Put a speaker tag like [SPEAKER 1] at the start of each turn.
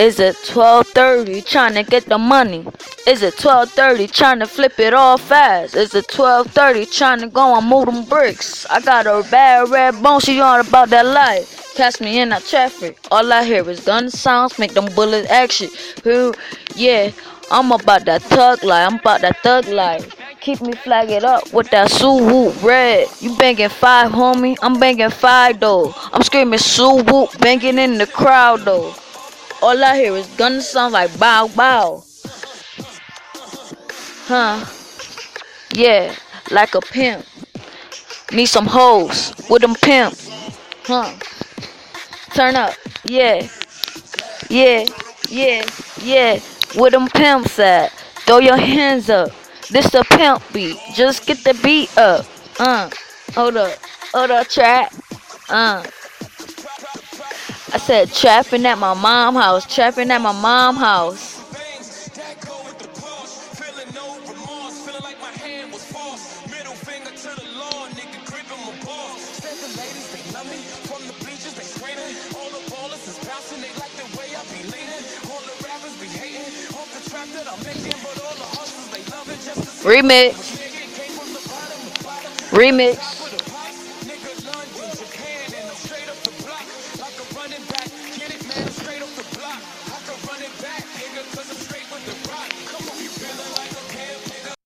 [SPEAKER 1] Is it 12:30 trying to get the money? Is it 12:30 trying to flip it all fast? Is it 12:30 trying to go and move them bricks? I got a bad red bone, she on about that life. Catch me in that traffic. All I hear is gun sounds, make them bullets action. Who? Yeah, I'm about that thug life. I'm about that thug life. Keep me flagging up with that Sue red. You banging five, homie? I'm banging five though. I'm screaming Sue banging in the crowd though. All I hear is gun sounds like bow bow. Huh? Yeah, like a pimp. Need some hoes with them pimp. Huh? Turn up. Yeah. Yeah. Yeah. Yeah. With them pimps at. Throw your hands up. This a pimp beat. Just get the beat up. Uh. Hold up. Hold up, trap. Uh. I said trapping at my mom house, trapping at my mom house. Remix. Remix.